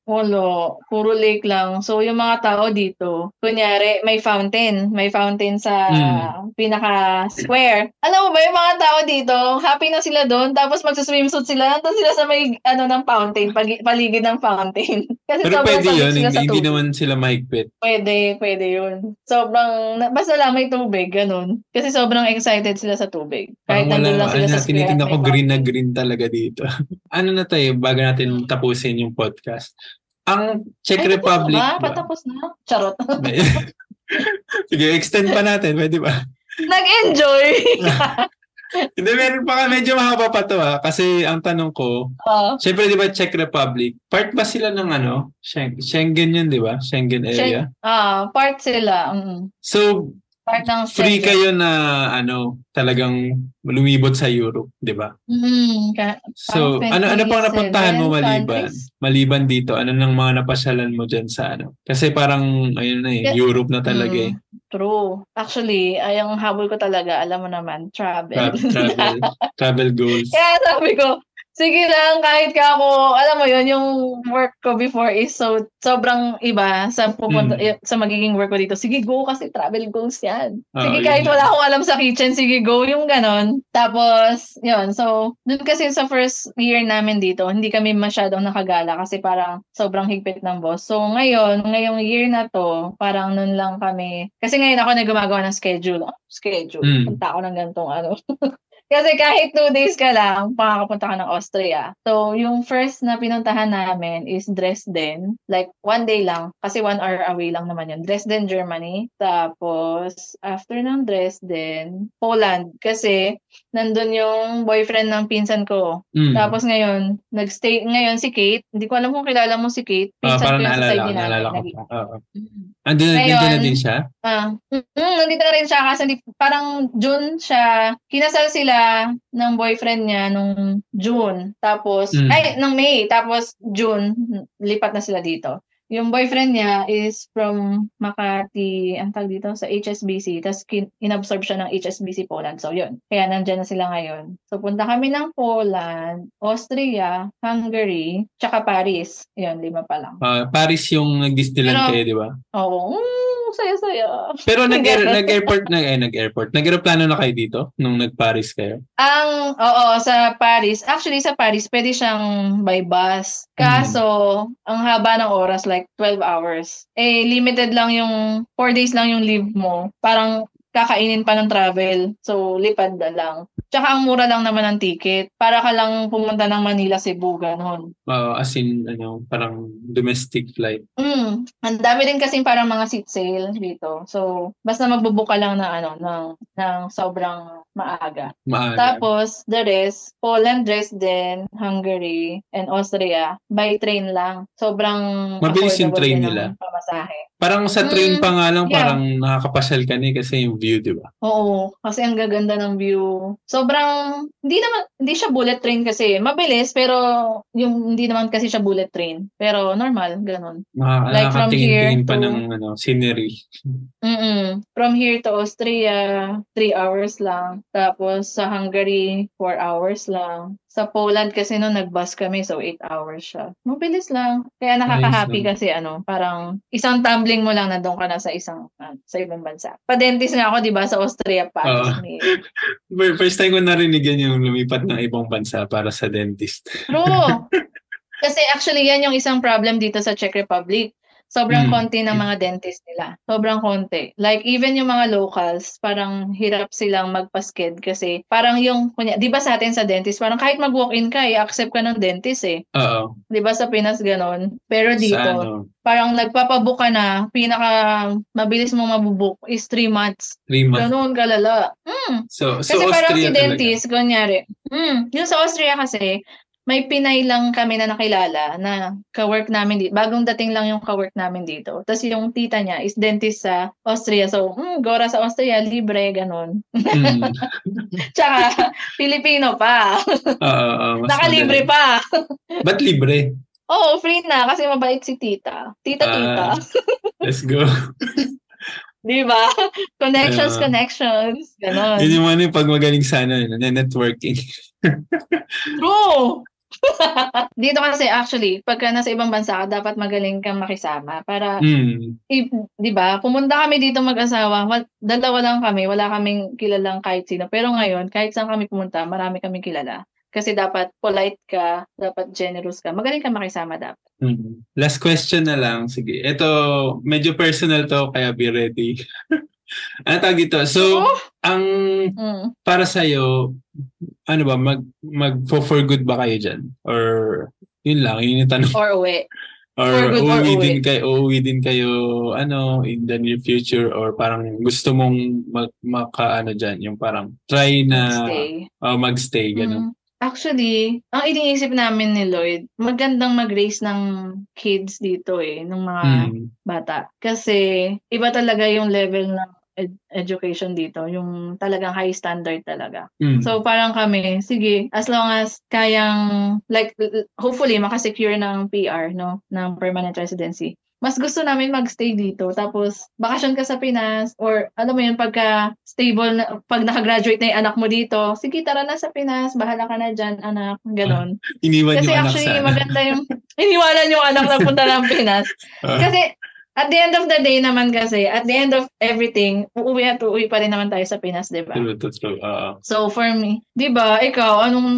wala. Puro lake lang. So, yung mga tao dito, kunyari, may fountain. May fountain sa Mm. pinaka-square. Alam mo ba, yung mga tao dito, happy na sila doon, tapos magsuswimsuit sila, nandun sila sa may, ano, ng fountain, pagi- paligid ng fountain. Kasi Pero pwede yun, hindi, sa hindi naman sila mahigpit. Pwede, pwede yun. Sobrang, basta lang may tubig, ganun. Kasi sobrang excited sila sa tubig. Kahit Parang wala, lang sila ano, sa square. tinitingnan ko may green na green talaga dito. ano na tayo, bago natin tapusin yung podcast. Ang Czech Ay, Republic na ba? ba? Patapos na? Charot. Sige, extend pa natin, pwede ba? Nag-enjoy! Hindi, meron pa ka. Medyo mahaba pa to ha. Kasi ang tanong ko, Oh. syempre di ba Czech Republic, part ba sila ng ano? Schengen, Schengen yun, di ba? Schengen area. Ah, part sila. Mm. So, Part ng free kayo na ano, talagang lumibot sa Europe, di ba? Mm, ka- So, Parang ano ano pang 27 napuntahan mo maliban? countries. Maliban dito, ano nang mga napasyalan mo dyan sa ano? Kasi parang ayun na eh. Europe na talaga eh. Mm, True. Actually, ay ang habol ko talaga, alam mo naman, travel. Tra- travel, travel goals. Kaya sabi ko, sige lang, kahit ka ako, alam mo yun, yung work ko before is so, sobrang iba sa pupunta, Mm. sa magiging work ko dito. Sige, go kasi travel goals yan. Oo, Sige, yun kahit nga. wala akong alam sa kitchen, sige, go, yung ganon. Tapos, yun, so, dun kasi sa first year namin dito, hindi kami masyadong nakagala kasi parang sobrang higpit ng boss. So, ngayon, ngayong year na to, parang nun lang kami, kasi ngayon ako na gumagawa ng schedule. Ah, schedule. Mm. Punta ako ng gantong ano. Kasi kahit two days ka lang, makakapunta ka ng Austria. So, yung first na pinuntahan namin is Dresden. Like, one day lang. Kasi one hour away lang naman yun. Dresden, Germany. Tapos, after ng Dresden, Poland. Kasi, nandun yung boyfriend ng pinsan ko. Mm. Tapos ngayon, nagstay, ngayon si Kate. Hindi ko alam kung kilala mo si Kate. Ah, Pinsan parang ko yun sa naalala, nanay. naalala ko. Oo. Mm. Andun, Ngayon, nandun na din siya? Ah, mm, nandito na rin siya kasi parang June siya, kinasal sila ng boyfriend niya nung June. Tapos, Mm. ay, nung May. Tapos, June, lipat na sila dito. Yung boyfriend niya is from Makati, ang tag dito, sa HSBC. Tapos, kin- inabsorb siya ng HSBC Poland. So, yun. Kaya nandyan na sila ngayon. So, punta kami ng Poland, Austria, Hungary, tsaka Paris. Yun, lima pa lang. Ah, Paris yung nag-Disneyland kayo, di ba? Oo, mm, saya-saya. Pero nag Ganun. nag-airport nag eh, nag-airport. Nag-aeroplano na kayo dito nung nag-Paris kayo. Ang, oo, sa Paris, actually sa Paris, pwede siyang by bus. Kaso, ang haba ng oras, like 12 hours. Eh, limited lang yung, 4 days lang yung leave mo. Parang kakainin pa ng travel. So, lipad na lang. Tsaka ang mura lang naman ng ticket. Para ka lang pumunta ng Manila, Cebu, ganun. Ah, as in ano, parang domestic flight. Mm. Ang dami din kasing parang mga seat sale dito. So, basta magbubook ka lang ng ano, ng, ng sobrang maaga. Maaga. Tapos, the rest, Poland, Dresden, Hungary, and Austria, by train lang. Sobrang Mabilis yung train nila. pamasahe. Parang sa train Mm, pa nga lang, yeah. parang nakakapasyal ka ni kasi yung view, di ba? Oo, kasi ang gaganda ng view. Sobrang, hindi naman, hindi siya bullet train kasi. Mabilis, pero yung hindi naman kasi siya bullet train. Pero normal, ganun. Nakaka- Like from here pa to- ng ano, scenery. Mm-mm. From here to Austria, 3 hours lang. Tapos sa Hungary, 4 hours lang. Sa Poland kasi no nag-bus kami, so 8 hours siya. Mabilis lang. Kaya nakaka-happy Nice, kasi ano, parang isang tumbling mo lang nandun ka na sa isang, ah, sa ibang bansa. Pa-dentist nga ako, di ba, sa Austria pa. Oo. First time ko narinig yan yung lumipat ng ibang bansa para sa dentist. True. Kasi actually, yan yung isang problem dito sa Czech Republic. Sobrang Mm. konti ng mga dentist nila. Sobrang konti. Like, even yung mga locals, parang hirap silang magpasked kasi parang yung, kunya, di ba sa atin sa dentist, parang kahit mag-walk-in ka, i-accept ka ng dentist eh. Oo. Di ba sa Pinas ganon? Pero dito, Sa ano, parang nagpapabook ka na, pinaka mabilis mong mabubook is 3 months. three months. Ganon kalala. Mm. So, so Kasi parang Austria si dentist, kunyari, mm, yung sa Austria kasi, may Pinay lang kami na nakilala na ka-work namin dito. Bagong dating lang yung ka-work namin dito. Tapos yung tita niya is dentist sa Austria. So, mm, Gora sa Austria, libre, ganun. Mm. Tsaka, Filipino pa. Oo, mas Nakalibre madali. pa. Ba't libre? Oo, free na kasi mabait si tita. Tita-tita. Ah. Let's go. Di ba? Connections, Ah. connections. Ganon. Yun yung ano yung pag magaling sana, yun, networking. True! Dito kasi actually, pagka nasa ibang bansa ka, dapat magaling kang makisama para Mm. i- 'di ba? Pumunta kami dito mag-asawa, wal- dalawa lang kami, wala kaming kilalang kahit sino. Pero ngayon, kahit saan kami pumunta, marami kaming kilala. Kasi dapat polite ka, dapat generous ka, magaling ka makisama dapat. Mm. Last question na lang. Sige. Ito, medyo personal to, kaya be ready. ano tawag dito? So, Oh! ang Mm. para sa'yo, ano ba, mag, mag for, for good ba kayo dyan? Or, yun lang, yun yung tanong. Or uwi. Or For good or uuwi uwi. din kayo, uuwi din kayo ano in the near future or parang gusto mong mag, maka ano diyan, yung parang try na Stay. uh, magstay ganun. Mm. Actually, ang iniisip namin ni Lloyd, magandang mag-raise ng kids dito eh, ng mga Mm. bata. Kasi iba talaga yung level ng ed- education dito, yung talagang high standard talaga. Mm. So parang kami, sige, as long as kayang, like, hopefully makasecure ng PR, no, ng permanent residency. Mas gusto namin magstay dito. Tapos, bakasyon ka sa Pinas, or alam mo yun, pagka stable, na, pag nakagraduate na yung anak mo dito, sige, tara na sa Pinas, bahala ka na dyan, anak, ganon. Iniwan Kasi yung anak actually, sa ano. maganda yung, iniwanan yung anak na punta ng Pinas. Ah. Kasi, at the end of the day naman kasi, at the end of everything, uuwi at uuwi pa rin naman tayo sa Pinas, di ba? True, true, true. Oo. So for me, 'di ba, ikaw anong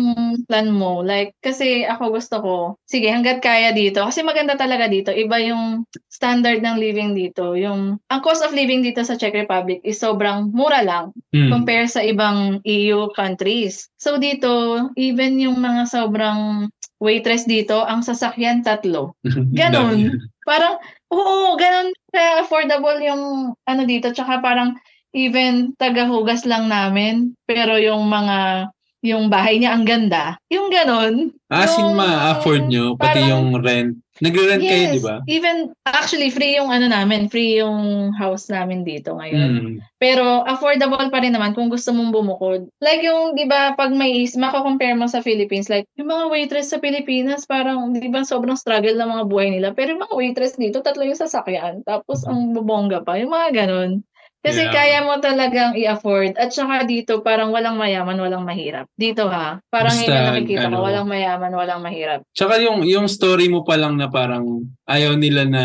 plan mo? Like kasi ako gusto ko, sige hangga't kaya dito kasi maganda talaga dito. Iba yung standard ng living dito. Yung ang cost of living dito sa Czech Republic is sobrang mura lang Mm. compare sa ibang EU countries. So dito, even yung mga sobrang waitress dito, ang sasakyan tatlo. Ganon. Parang, oo, ganon kaya affordable yung ano dito. Tsaka parang even tagahugas lang namin. Pero yung mga, yung bahay niya ang ganda. Yung ganon. In Yung- ma-afford nyo, pati parang- yung rent. Nagre-rent kayo, di ba? Even, actually, free yung ano namin, free yung house namin dito ngayon. Mm. Pero affordable pa rin naman kung gusto mong bumukod. Like yung, di ba, pag may is, mako-compare mo sa Philippines, like yung mga waitress sa Pilipinas, parang, di ba, sobrang struggle ng mga buhay nila. Pero yung mga waitress dito, tatlo yung sasakyan. Tapos ang bubongga pa. Yung mga ganon. Kasi Yeah. kaya mo talagang i-afford. At saka dito, parang walang mayaman, walang mahirap. Dito ha. Parang yun Basta, yung nakikita ano, ko. Walang mayaman, walang mahirap. Tsaka yung yung story mo pa lang na parang ayaw nila na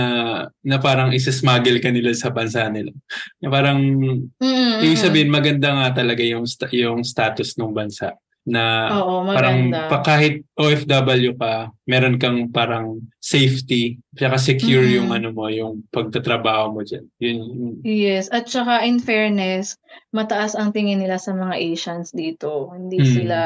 na parang isa-smuggle ka nila sa bansa nila. Na parang Mm-mm, ibig sabihin maganda nga talaga yung yung status ng bansa na Oo, parang maganda. pa, kahit OFW ka, meron kang parang safety, tsaka secure Mm. yung ano mo, yung pagtatrabaho mo diyan. Yun, yun- Yes, at saka in fairness, mataas ang tingin nila sa mga Asians dito. Hindi Mm. sila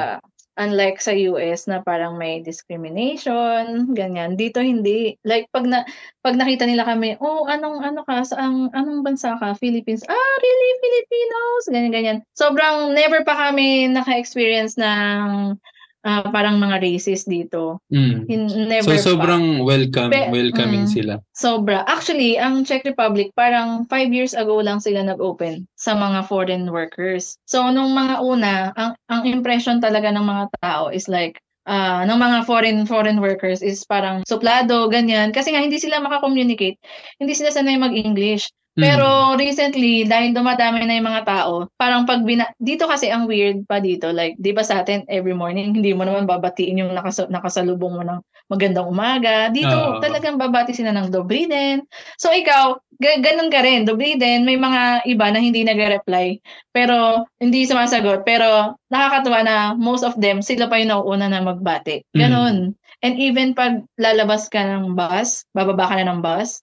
unlike sa US na parang may discrimination, ganyan. Dito hindi. Like pag na pag nakita nila kami, "Oh, anong ano ka? Saang anong bansa ka? Philippines." "Ah, really? Filipinos?" Ganyan ganyan. Sobrang never pa kami naka-experience ng ah, parang mga racist dito. mm. Never So pa. sobrang welcome, Pe- welcoming mm. sila. Sobra. Actually, ang Czech Republic, parang five years ago lang sila nag-open sa mga foreign workers. So, nung mga una, ang, ang impression talaga ng mga tao is like, ah ng mga foreign foreign workers is parang suplado, ganyan. Kasi nga, hindi sila makakommunicate. Hindi sila sanay mag-English. Mm. Pero recently, dahil dumadami na yung mga tao, parang pag bina- dito kasi ang weird pa dito, like, di ba sa atin, every morning, hindi mo naman babatiin yung nakas- nakasalubong mo ng magandang umaga. Dito, Oo. talagang babati sila ng dobri din. So, ikaw, ga- ganun ka rin, dobri din. May mga iba na hindi nag-reply, pero hindi sumasagot. Pero nakakatuwa na most of them, sila pa yung nauuna na magbati. Ganun. And even pag lalabas ka ng bus, bababa ka na ng bus,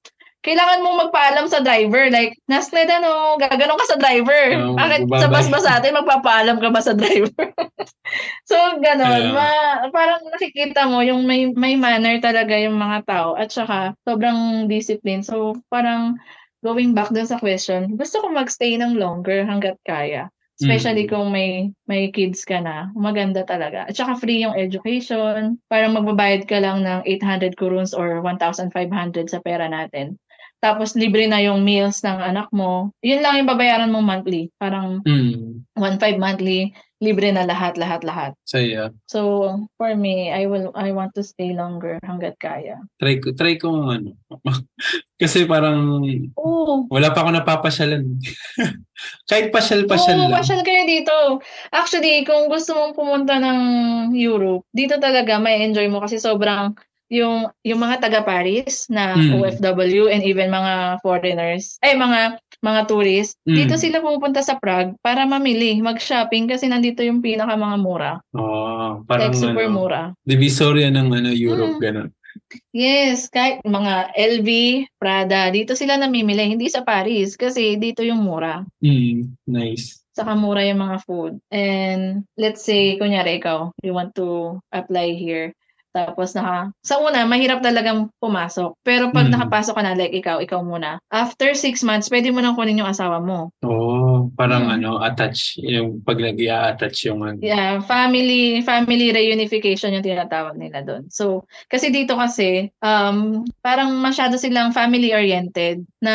kailangan mong magpaalam sa driver. Like, Nasned, ano, gaganon ka sa driver. Oo, Bakit sa bus ba sa atin, magpapaalam ka ba sa driver? so, ganon. Yeah. Ma, parang nakikita mo yung may, may manner talaga yung mga tao at saka sobrang discipline. So, parang going back dun sa question, gusto ko magstay ng longer hanggat kaya. Especially Mm. kung may may kids ka na, maganda talaga. At saka free yung education. Parang magbabayad ka lang ng 800 kuruns or 1,500 sa pera natin. Tapos libre na yung meals ng anak mo. Yun lang yung babayaran mo monthly. Parang Mm. 1,500 monthly, libre na lahat, lahat, lahat. Saya. So, for me, I will I want to stay longer hanggat kaya. Try ko, try ko ano. Kasi parang Oo. wala pa ako napapasyalan. Kahit pasyal-pasyal Oo, lang. pasyal kayo dito. Actually, kung gusto mong pumunta ng Europe, dito talaga may enjoy mo kasi sobrang yung yung mga taga Paris na Mm. OFW and even mga foreigners, ay mga mga tourists, Mm. dito sila pupunta sa Prague para mamili, mag-shopping kasi nandito yung pinaka mga mura. Oo, parang like super ano, mura. divisoria ng ano, Europe, Mm. ganun. Yes, kahit mga LV, Prada, dito sila namimili, hindi sa Paris kasi dito yung mura. Mm, nice. saka mura yung mga food. And let's say, kunyari ikaw, you want to apply here. Tapos naka, sa una, mahirap talagang pumasok. Pero pag Mm. nakapasok ka na, like ikaw, ikaw muna. After six months, pwede mo nang kunin yung asawa mo. Oo, parang Mm. ano, attach, yung pag nag attach yung ano. Yeah, family family reunification yung tinatawag nila doon. So, kasi dito kasi um parang masyado silang family oriented na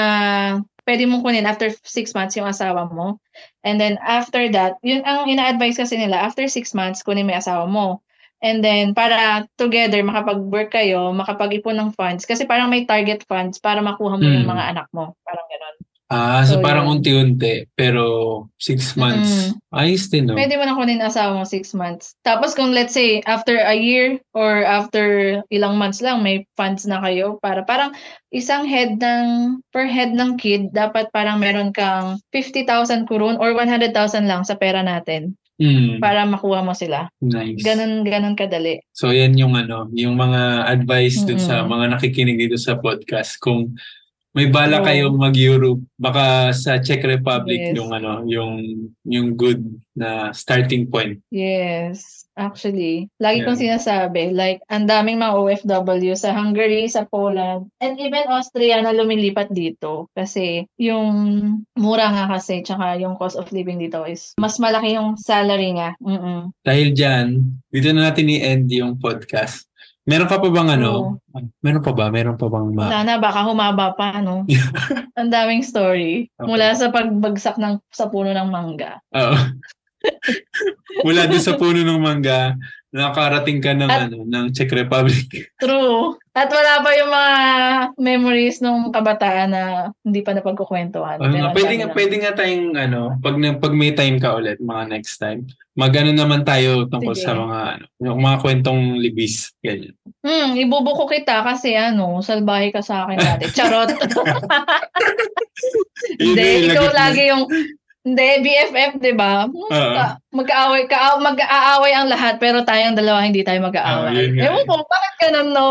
pwede mong kunin after six months yung asawa mo. And then after that, yun ang ina-advise kasi nila, after six months, kunin mo yung asawa mo. And then, para together, makapag-work kayo, makapag-ipon ng funds. Kasi parang may target funds para makuha mo yung Mm. mga anak mo. Parang ganon. Ah, so, So, parang yun. unti-unti, pero six months. Ayos din, no? Pwede mo na kunin asawa mo six months. Tapos kung let's say, after a year or after ilang months lang, may funds na kayo para parang isang head ng, per head ng kid, dapat parang meron kang 50,000 kurun or 100,000 lang sa pera natin Mm, para makuha mo sila. nice. Ganon, ganon kadali. So, yan yung ano, yung mga advice dun sa mga nakikinig dito sa podcast. Kung may bala Oo. kayong mag-Europe, baka sa Czech Republic Yes. yung ano, yung yung good na starting point. Yes. Actually, lagi Yeah. kong sinasabi, like, ang daming mga OFW sa Hungary, sa Poland, and even Austria na lumilipat dito. Kasi yung mura nga kasi, tsaka yung cost of living dito is mas malaki yung salary nga. Mm-mm. Dahil dyan, dito na natin i-end yung podcast. Meron ka pa bang ano? Meron pa ba? Meron pa bang ma- Sana baka humaba pa, no? ang daming story. Okay. Mula sa pagbagsak ng sa puno ng mangga. Oo. Mula doon sa puno ng mangga, nakarating ka ng At- ano, ng Czech Republic. True. At wala pa yung mga memories nung kabataan na hindi pa napagkukwentuhan. Pero nga, pwede nga, pwede nga tayong ano, pag, pag may time ka ulit, mga next time, magano naman tayo tungkol Sige. sa mga ano, yung mga kwentong libis. Ganyan. Hmm, ibubuko kita kasi ano, salbahe ka sa akin dati. Charot. Hindi, ikaw lagi yung hindi, BFF, di ba? Oo. ka- Mag-aaway, ang lahat, pero tayong dalawa hindi tayo mag-aaway. yun nga. Ewan ko, bakit ganun, no?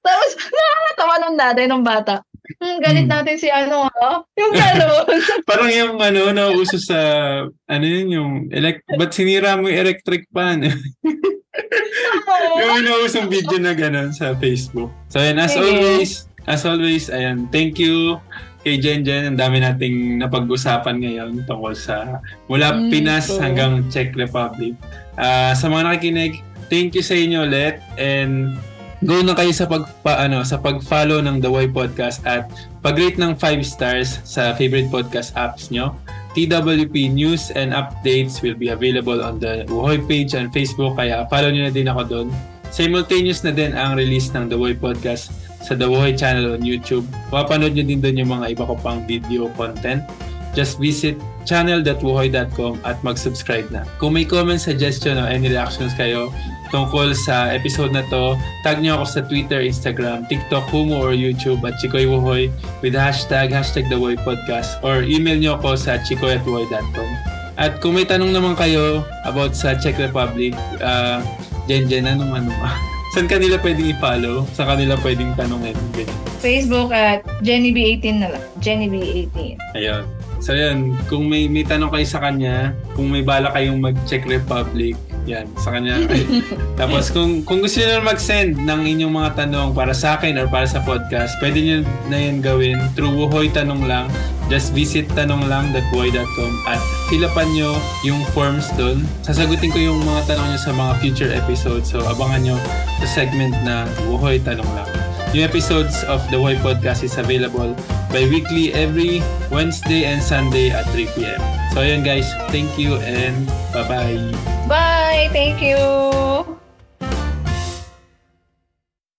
Tapos, nakakatawa nung dati, nung bata. Hmm, galit Hmm. natin si ano, ha? Yung gano'n. Parang yung ano, nauso sa, ano yun, yung, elect, ba't sinira mo yung electric pan? yung inausong video na gano'n sa Facebook. So, yan, as always, as always, ayan, thank you kay Jen Jen. Ang dami nating napag-usapan ngayon tungkol sa mula Mm, Pinas true. hanggang Czech Republic. Ah, sa mga nakikinig, thank you sa inyo ulit and go na kayo sa pag ano sa pag-follow ng The Why Podcast at pag-rate ng 5 stars sa favorite podcast apps nyo. TWP news and updates will be available on the Wuhoy page on Facebook kaya follow nyo na din ako doon. Simultaneous na din ang release ng The Wuhoy Podcast sa The Wuhoy channel on YouTube. Mapanood nyo din doon yung mga iba ko pang video content. Just visit channel.wuhoy.com at mag-subscribe na. Kung may comment, suggestion o any reactions kayo tungkol sa episode na to, tag nyo ako sa Twitter, Instagram, TikTok, Kumu, or YouTube at Chikoy Wuhoy with hashtag, hashtag The Wuhoy Podcast or email nyo ako sa chikoy.wuhoy.com. At kung may tanong naman kayo about sa Czech Republic, uh, Jen Jen, anong ano? Saan kanila pwedeng i-follow? Saan kanila pwedeng tanongin? Facebook at Jenny B18 na lang. Jenny B18. Ayun. So yan, kung may may tanong kayo sa kanya, kung may bala kayong mag-Czech Republic, yan, sa kanya. Tapos kung kung gusto niyo mag-send ng inyong mga tanong para sa akin or para sa podcast, pwede niyo na yan gawin through Wuhoy Tanong Lang. Just visit tanonglang.buhay.com at filapan nyo yung forms doon. Sasagutin ko yung mga tanong nyo sa mga future episodes. So abangan nyo sa segment na Wuhoy Tanong Lang. New episodes of the Why Podcast is available bi-weekly every Wednesday and Sunday at 3 p.m. So ayun guys, thank you and bye-bye. Bye! Thank you!